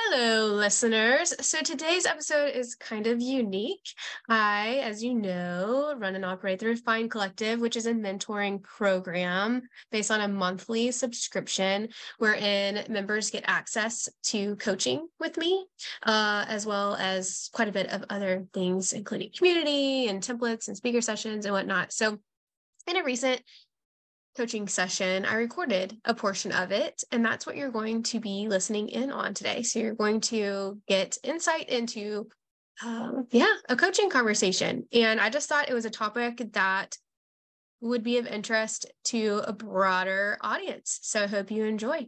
Hello, listeners. So today's episode is kind of unique. I, as you know, run and operate the Refine Collective, which is a mentoring program based on a monthly subscription wherein members get access to coaching with me, uh, as well as quite a bit of other things, including community and templates and speaker sessions and whatnot. So in a recent coaching session, I recorded a portion of it, and that's what you're going to be listening in on today. So you're going to get insight into, um, yeah, a coaching conversation. And I just thought it was a topic that would be of interest to a broader audience. So I hope you enjoy.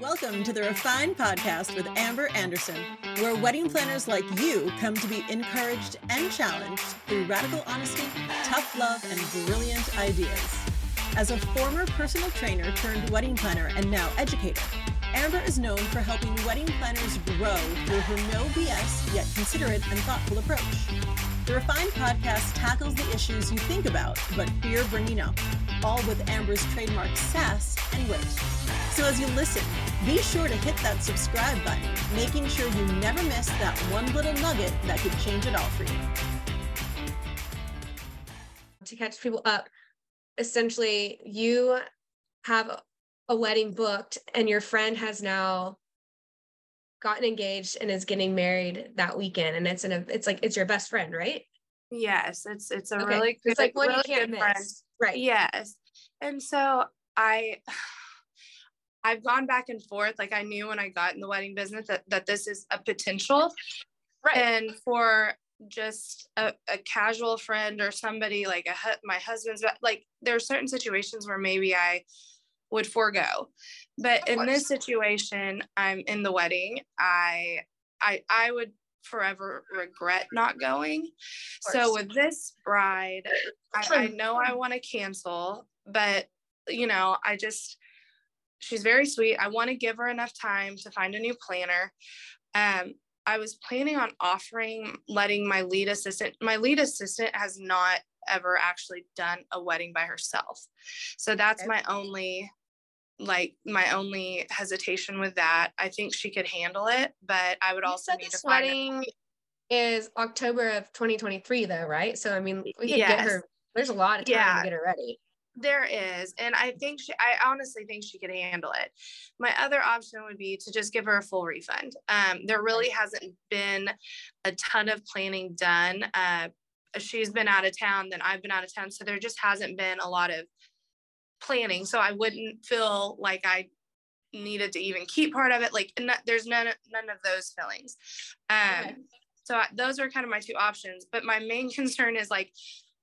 Welcome to the Refine Podcast with Amber Anderson, where wedding planners like you come to be encouraged and challenged through radical honesty, tough love, and brilliant ideas. As a former personal trainer turned wedding planner and now educator, Amber is known for helping wedding planners grow through her no BS yet considerate and thoughtful approach. The Refined podcast tackles the issues you think about but fear bringing up, all with Amber's trademark sass and wit. So as you listen, be sure to hit that subscribe button, making sure you never miss that one little nugget that could change it all for you. To catch people up, essentially you have a wedding booked and your friend has now gotten engaged and is getting married that weekend. And it's in a it's like it's your best friend right? Yes it's it's a okay. really good, it's like one really you can't miss friend. right. Yes. And so i i've gone back and forth. Like i knew when i got in the wedding business that, that this is a potential. Right. And for just a, a casual friend or somebody like a my husband's like there are certain situations where maybe I would forego. But in this situation i'm in the wedding. I i i would forever regret not going. So with this bride I, I know i want to cancel but you know i just she's very sweet. I want to give her enough time to find a new planner. Um I was planning on offering letting my lead assistant, my lead assistant has not ever actually done a wedding by herself. So that's okay. my only like my only hesitation with that. I think she could handle it, but I would you also need to find wedding is October of 2023 though, right? So I mean, we could yes. get her there's a lot of time yeah. to get her ready. There is. And I think she, I honestly think she could handle it. My other option would be to just give her a full refund. Um, there really hasn't been a ton of planning done. Uh, she's been out of town, then I've been out of town. So there just hasn't been a lot of planning. So I wouldn't feel like I needed to even keep part of it. Like there's none, none of those feelings. Um, okay. So I, those are kind of my two options. But my main concern is like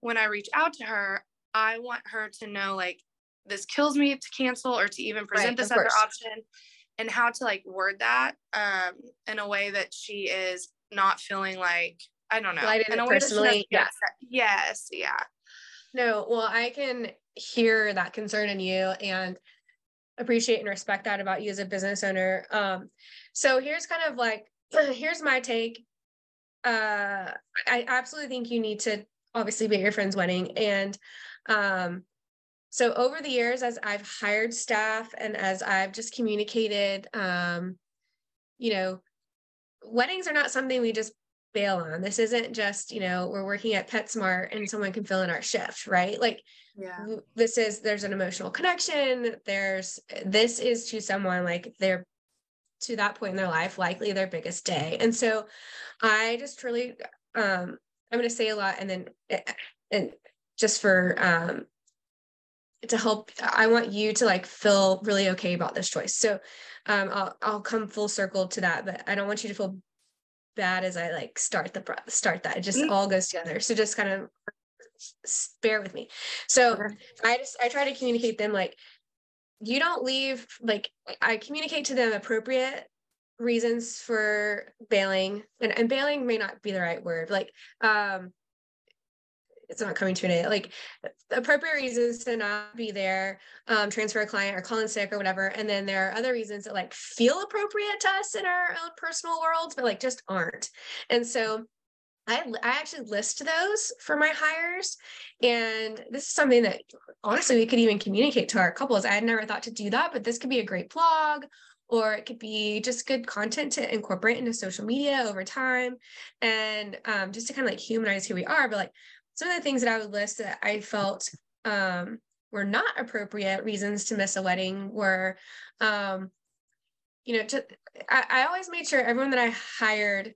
when I reach out to her, I want her to know like this kills me to cancel or to even present right, this other option and how to like word that um in a way that she is not feeling like I don't know. in a way personally, yeah. Yes, yeah. No, well, I can hear that concern in you and appreciate and respect that about you as a business owner. Um, so here's kind of like here's my take. Uh, I absolutely think you need to obviously be at your friend's wedding and um, so over the years, as I've hired staff and as I've just communicated, um, you know, weddings are not something we just bail on. This isn't just, you know, we're working at PetSmart and someone can fill in our shift, right? Like yeah. this is there's an emotional connection. There's this is to someone like they're to that point in their life, likely their biggest day. And so I just truly um I'm gonna say a lot and then eh, and just for um, to help i want you to like feel really okay about this choice so um, I'll, I'll come full circle to that but i don't want you to feel bad as i like start the start that it just mm-hmm. all goes together so just kind of bear with me so okay. i just i try to communicate them like you don't leave like i communicate to them appropriate reasons for bailing and, and bailing may not be the right word like um it's not coming to an end. Like appropriate reasons to not be there, um, transfer a client or call in sick or whatever. And then there are other reasons that like feel appropriate to us in our own personal worlds, but like just aren't. And so I, I actually list those for my hires. And this is something that honestly we could even communicate to our couples. I had never thought to do that, but this could be a great blog or it could be just good content to incorporate into social media over time and um, just to kind of like humanize who we are but like some of the things that i would list that i felt um, were not appropriate reasons to miss a wedding were um, you know to I, I always made sure everyone that i hired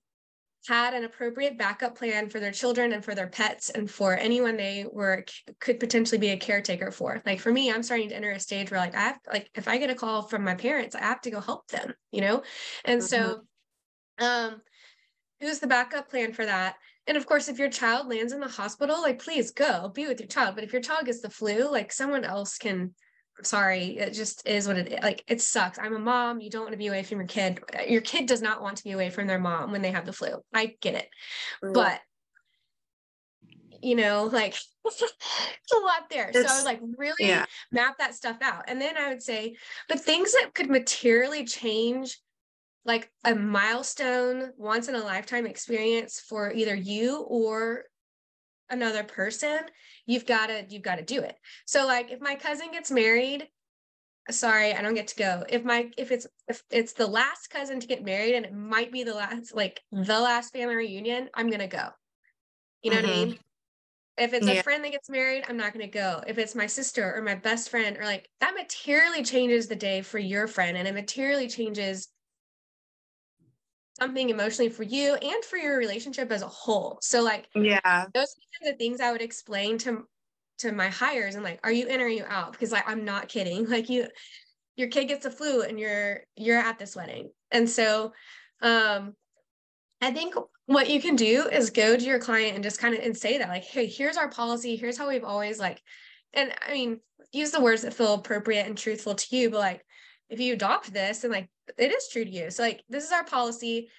had an appropriate backup plan for their children and for their pets and for anyone they were could potentially be a caretaker for. Like for me i'm starting to enter a stage where like i have like if i get a call from my parents i have to go help them you know? And mm-hmm. so um who's the backup plan for that and of course if your child lands in the hospital like please go be with your child. But if your child gets the flu like someone else can sorry it just is what it like it sucks. I'm a mom. You don't want to be away from your kid. Your kid does not want to be away from their mom when they have the flu. I get it. Mm. but you know like it's a lot there. It's, so i was like really yeah. map that stuff out. And then i would say but things that could materially change like a milestone once in a lifetime experience for either you or another person you've got to you've got to do it so like if my cousin gets married sorry i don't get to go if my if it's if it's the last cousin to get married and it might be the last like the last family reunion i'm gonna go you know mm-hmm. what i mm-hmm. mean if it's yeah. a friend that gets married i'm not gonna go if it's my sister or my best friend or like that materially changes the day for your friend and it materially changes something emotionally for you and for your relationship as a whole. So like yeah, those are the things I would explain to to my hires and like, are you in or are you out? Because like I'm not kidding. Like you your kid gets a flu and you're you're at this wedding. And so um I think what you can do is go to your client and just kind of and say that like, hey, here's our policy, here's how we've always like and I mean use the words that feel appropriate and truthful to you, but like if you adopt this and like it is true to you. So like this is our policy.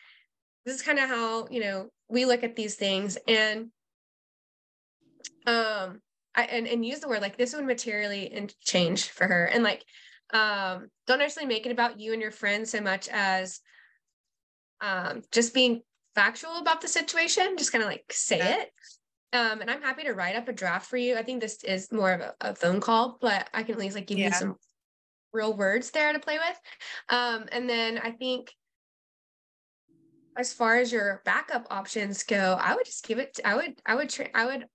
This is kind of how, you know, we look at these things and um I and, and use the word like this would materially and change for her. And like um don't necessarily make it about you and your friends so much as um just being factual about the situation, just kind of like say yeah. it. Um, and I'm happy to write up a draft for you. I think this is more of a, a phone call, but I can at least like give yeah. you some real words there to play with. Um, and then I think as far as your backup options go, I would just give it, I would, I would, tra- I would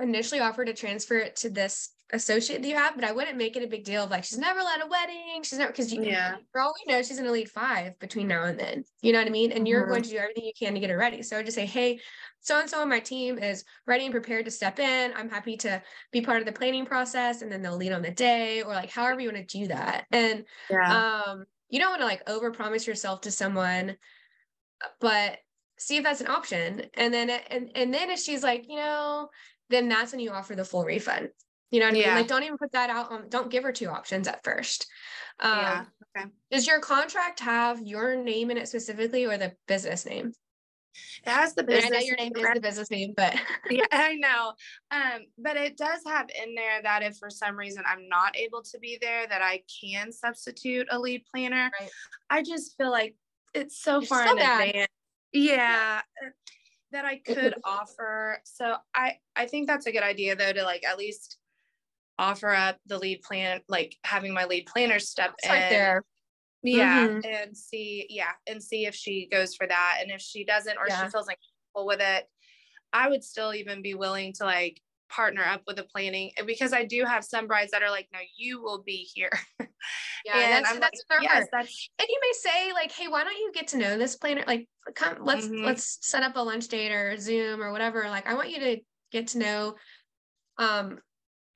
initially offered to transfer it to this associate that you have, but I wouldn't make it a big deal of like she's never led a wedding. She's never because you yeah. for all we know, she's gonna five between now and then. You know what I mean? And mm-hmm. you're going to do everything you can to get her ready. So I just say, hey, so and so on my team is ready and prepared to step in. I'm happy to be part of the planning process, and then they'll lead on the day or like however you want to do that. And yeah. um, you don't want to like over promise yourself to someone, but see if that's an option. And then and and then if she's like, you know, then that's when you offer the full refund. You know what I yeah. mean? Like, don't even put that out on, don't give her two options at first. Um, yeah. Okay. Does your contract have your name in it specifically or the business name? It has the business. I know your name is the business name, but yeah, I know. Um, but it does have in there that if for some reason I'm not able to be there, that I can substitute a lead planner. Right. I just feel like it's so You're far so in bad. advance. Yeah, yeah. That I could offer. So I I think that's a good idea though to like at least offer up the lead plan, like having my lead planner step in. There. Yeah, mm-hmm. and see, yeah, and see if she goes for that, and if she doesn't, or yeah. she feels like comfortable with it, I would still even be willing to like partner up with the planning because I do have some brides that are like, no, you will be here. Yeah, and that's, I'm that's like, yes, that's and you may say like, hey, why don't you get to know this planner? Like, come, let's mm-hmm. let's set up a lunch date or Zoom or whatever. Like, I want you to get to know um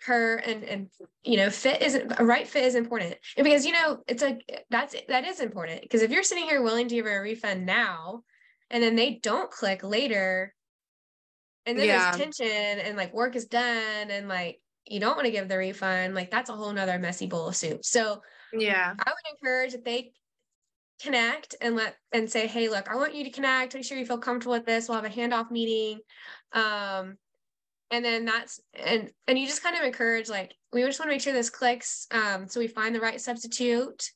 her and and you know fit isn't a right fit is important and because you know it's a that's that is important because if you're sitting here willing to give her a refund now and then they don't click later and then yeah. there's tension and like work is done and like you don't want to give the refund like that's a whole nother messy bowl of soup. So yeah. I would encourage that they connect and let and say hey look i want you to connect. Make sure you feel comfortable with this. We'll have a handoff meeting. Um and then that's and and you just kind of encourage like we just want to make sure this clicks um so we find the right substitute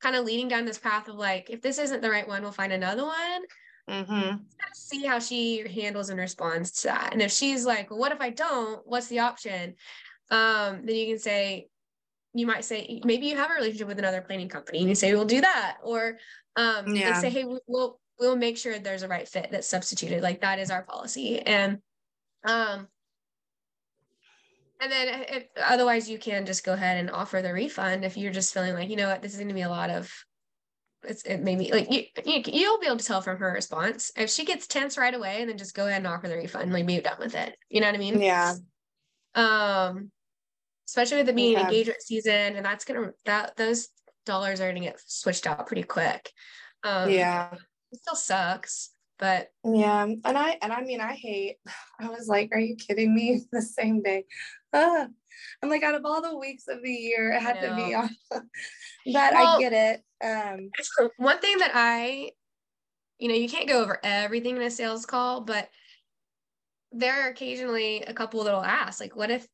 kind of leading down this path of like if this isn't the right one we'll find another one mm-hmm. see how she handles and responds to that. And if she's like well, what if i don't? What's the option? Um then you can say you might say maybe you have a relationship with another planning company and you say we'll do that or um yeah. they say hey we'll we'll make sure there's a right fit that's substituted. Like that is our policy. And um and then if, otherwise you can just go ahead and offer the refund if you're just feeling like you know what? This is going to be a lot of it's it maybe like you, you you'll be able to tell from her response. If she gets tense right away and then just go ahead and offer the refund like be done with it. You know what i mean? Yeah. Um especially with it being yeah. engagement season and that's gonna that those dollars are gonna get switched out pretty quick. Um yeah. it still sucks but yeah and i and i mean i hate i was like are you kidding me? The same day. Uh, i'm like out of all the weeks of the year it had to be on but well, i get it um. One thing that i you know you can't go over everything in a sales call but there are occasionally a couple that'll ask like what if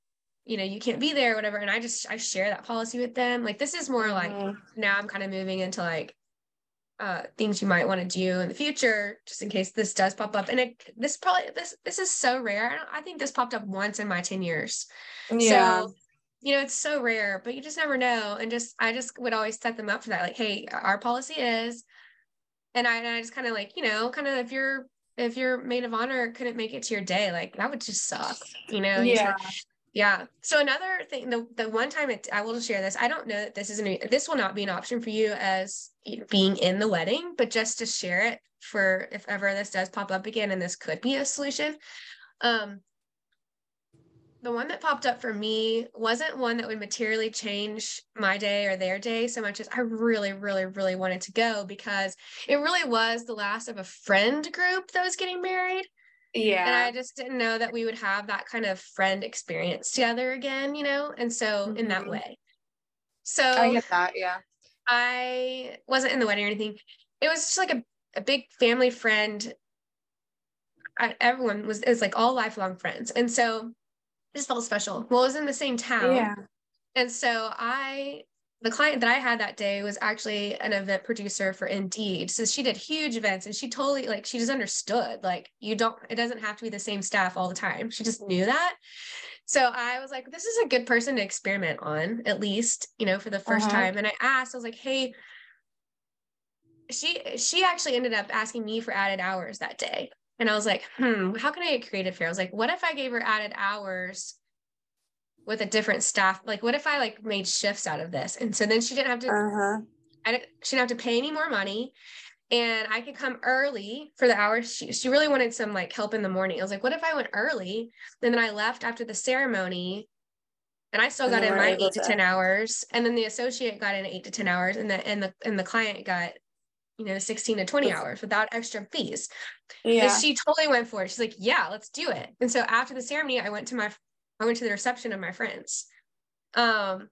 you know you can't be there or whatever? And i just i share that policy with them. Like this is more like mm-hmm. now i'm kind of moving into like uh things you might want to do in the future just in case this does pop up. And it this probably this this is so rare. I, I think this popped up once in my 10 years. Yeah. so you know it's so rare but you just never know. And just i just would always set them up for that. Like hey our policy is and i, and I just kind of like you know kind of if you're if your maid of honor couldn't make it to your day like that would just suck you know? Yeah yeah. So another thing, the, the one time it, I will share this. I don't know that this is an, this will not be an option for you as being in the wedding, but just to share it for if ever this does pop up again, and this could be a solution. Um, the one that popped up for me wasn't one that would materially change my day or their day so much as I really, really, really wanted to go because it really was the last of a friend group that was getting married. Yeah. And I just didn't know that we would have that kind of friend experience together again, you know? And so mm-hmm. in that mm-hmm. way. So I get that, yeah. I wasn't in the wedding or anything. It was just like a, a big family friend. I, everyone was, it was like all lifelong friends. And so just felt special. Well, it was in the same town. Yeah. And so I the client that I had that day was actually an event producer for Indeed. So she did huge events and she totally like she just understood like you don't it doesn't have to be the same staff all the time. She just knew that. So I was like, this is a good person to experiment on, at least, you know, for the 1st uh-huh. time. And I asked, I was like, hey, she she actually ended up asking me for added hours that day. And I was like, hmm, how can I get creative here? I was like, what if I gave her added hours with a different staff like what if i like made shifts out of this? And so then she didn't have to uh-huh. i didn't she didn't have to pay any more money. And i could come early for the hours. She, she really wanted some like help in the morning. I was like what if i went early and then i left after the ceremony and i still got in my eight to, 10 hours. And then the associate got in eight to 10 hours and the and the and the client got you know 16 to 20 hours without extra fees. Yeah. and she totally went for it. She's like yeah let's do it. And so after the ceremony i went to my I went to the reception of my friends. Um,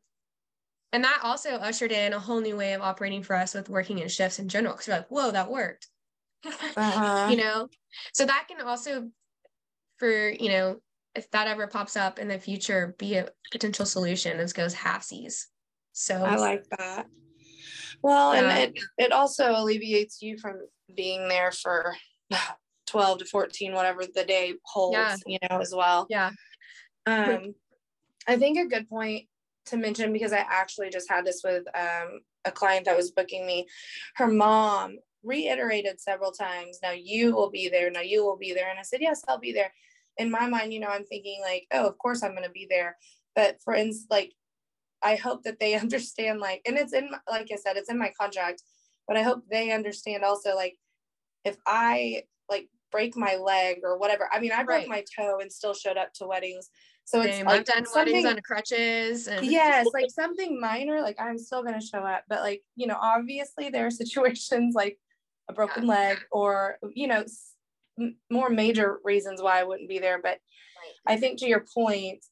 and that also ushered in a whole new way of operating for us with working in shifts in general. Cause we're like, whoa, that worked. Uh-huh. you know? So that can also, for, you know, if that ever pops up in the future, be a potential solution as goes half seas. So I like that. Well, yeah. and it, it also alleviates you from being there for 12 to 14, whatever the day holds, yeah. you know, as well. Yeah. Um, I think a good point to mention because I actually just had this with um, a client that was booking me. Her mom reiterated several times, "Now you will be there. Now you will be there." And I said, "Yes, I'll be there." In my mind, you know, I'm thinking like, "Oh, of course I'm going to be there." But friends, like, I hope that they understand, like, and it's in, like I said, it's in my contract. But I hope they understand also, like, if I like break my leg or whatever. I mean, I broke right. my toe and still showed up to weddings. So Same. it's like I've done weddings on crutches. And- yes, like something minor, like I'm still gonna show up. But like, you know, obviously there are situations like a broken yeah. leg or you know, m- more major reasons why I wouldn't be there. But right. I think to your point,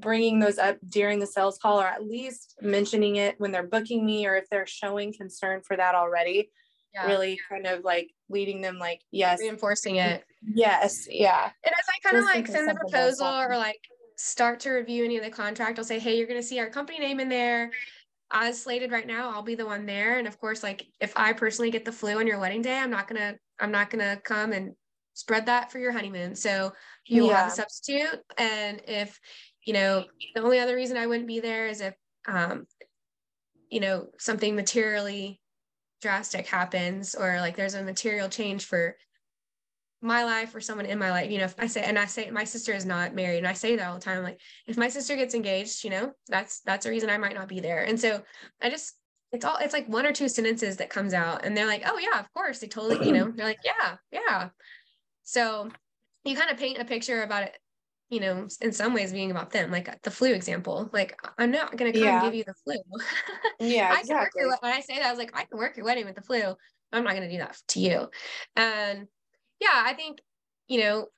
bringing those up during the sales call or at least mentioning it when they're booking me or if they're showing concern for that already yeah. really kind of like leading them like yes reinforcing it yes yeah and as i kind of like send the proposal or like start to review any of the contract i'll say hey you're going to see our company name in there. As slated right now i'll be the one there. And of course like if i personally get the flu on your wedding day i'm not gonna i'm not gonna come and spread that for your honeymoon. So you'll yeah. have a substitute. And if you know the only other reason i wouldn't be there is if um, you know, something materially drastic happens or like there's a material change for my life or someone in my life, you know, if I say, and I say my sister is not married, and I say that all the time, like if my sister gets engaged, you know, that's that's a reason I might not be there. And so I just it's all it's like one or two sentences that comes out and they're like, oh yeah, of course. They totally, you know, they're like, yeah, yeah. So you kind of paint a picture about it, you know, in some ways being about them, like uh, the flu example. Like, I'm not gonna come yeah. give you the flu. yeah, I exactly. Your, when I say that, I was like, I can work your wedding with the flu. I'm not gonna do that to you. And yeah, I think, you know,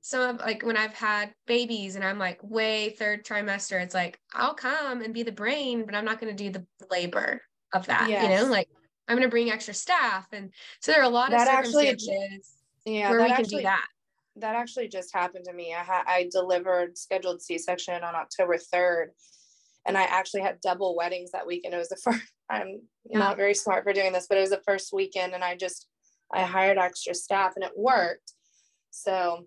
some of like when I've had babies and I'm like way third trimester, it's like I'll come and be the brain, but I'm not going to do the labor of that. Yes. You know, like I'm going to bring extra staff, and so there are a lot that of circumstances actually, yeah, where we can do that. That actually just happened to me. I had I delivered scheduled C-section on October 3rd, and I actually had double weddings that weekend. It was the first. I'm yeah. not very smart for doing this, but it was the first weekend, and I just I hired extra staff, and it worked. So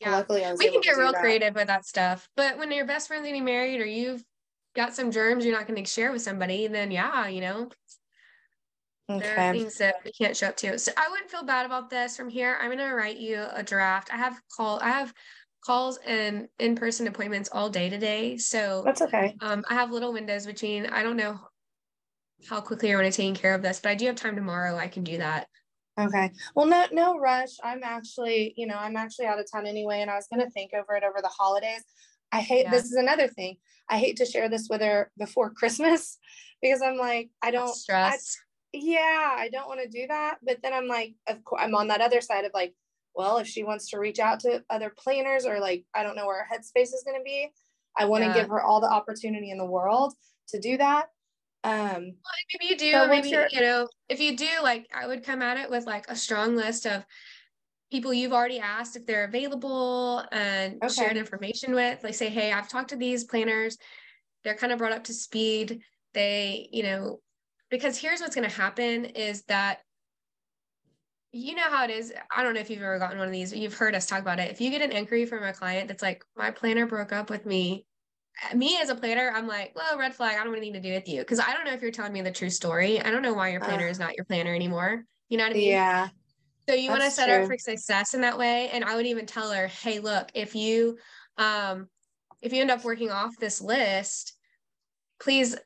yeah. luckily I was we can get real creative with that stuff. But when your best friend's getting married or you've got some germs you're not going to share with somebody, then yeah, you know, okay. there are things that we can't show up to. So I wouldn't feel bad about this from here. I'm going to write you a draft. I have call, I have calls and in-person appointments all day today. So that's okay. Um, I have little windows between, I don't know how quickly you're going to take care of this, but I do have time tomorrow. I can do that. Okay. Well, no, no rush. I'm actually, you know, I'm actually out of town anyway, and I was going to think over it over the holidays. I hate yeah. this is another thing. I hate to share this with her before Christmas because I'm like, I don't stress. I, yeah, I don't want to do that. But then I'm like, of course, I'm on that other side of like, well, if she wants to reach out to other planners or like, I don't know where her headspace is going to be, I want to yeah. give her all the opportunity in the world to do that. Um, well, maybe you do. So maybe you know, if you do, like, I would come at it with like a strong list of people you've already asked if they're available and okay. shared information with. Like, say, hey, I've talked to these planners. They're kind of brought up to speed. They, you know, because here's what's going to happen is that you know how it is. I don't know if you've ever gotten one of these, you've heard us talk about it. If you get an inquiry from a client that's like, my planner broke up with me me as a planner, I'm like, well, red flag. I don't want anything to do with you because I don't know if you're telling me the true story. I don't know why your planner uh, is not your planner anymore. You know what I mean? Yeah. So you want to set true. her for success in that way. And I would even tell her, hey, look, if you um if you end up working off this list, please,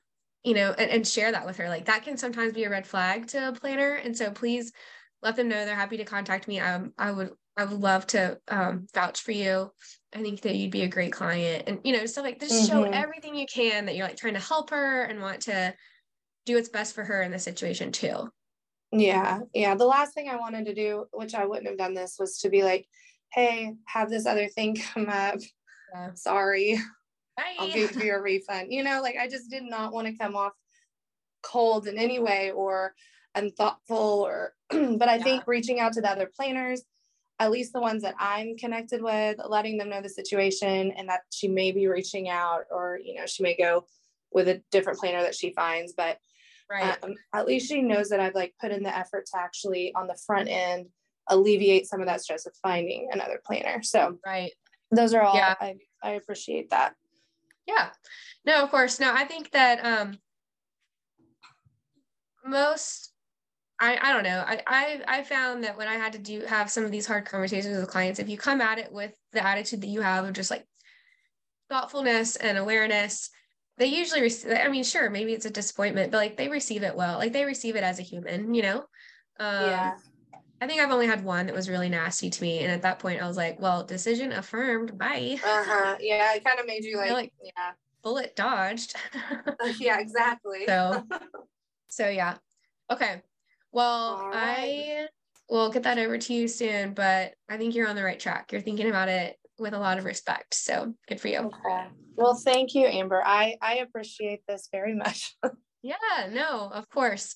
you know, and, and share that with her. Like that can sometimes be a red flag to a planner. And so please let them know they're happy to contact me. Um, I would I would love to um, vouch for you. I think that you'd be a great client, and you know, stuff like just mm-hmm. show everything you can that you're like trying to help her and want to do what's best for her in the situation too. Yeah, yeah. The last thing I wanted to do, which I wouldn't have done this, was to be like, "Hey, have this other thing come up. Yeah. Sorry, Bye. I'll give you a refund." You know, like I just did not want to come off cold in any way or unthoughtful or. but I yeah. think reaching out to the other planners at least the ones that I'm connected with, letting them know the situation and that she may be reaching out or, you know, she may go with a different planner that she finds. But right. Um, at least she knows that I've like put in the effort to actually on the front end alleviate some of that stress of finding another planner. So right. Those are all yeah. I, I appreciate that. Yeah. No, of course. No, I think that um most I, I don't know. I, I I found that when I had to do have some of these hard conversations with clients, if you come at it with the attitude that you have of just like thoughtfulness and awareness, they usually receive. I mean, sure, maybe it's a disappointment, but like they receive it well. Like they receive it as a human, you know. Um, yeah. I think I've only had one that was really nasty to me, and at that point, I was like, "Well, decision affirmed. Bye." Uh huh. Yeah, it kind of made you like, like yeah, bullet dodged. yeah, exactly. so, so yeah. Okay. Well, right. I will get that over to you soon, but I think you're on the right track. You're thinking about it with a lot of respect. So good for you. Okay. Well, thank you, Amber. I, I appreciate this very much. yeah, no, of course.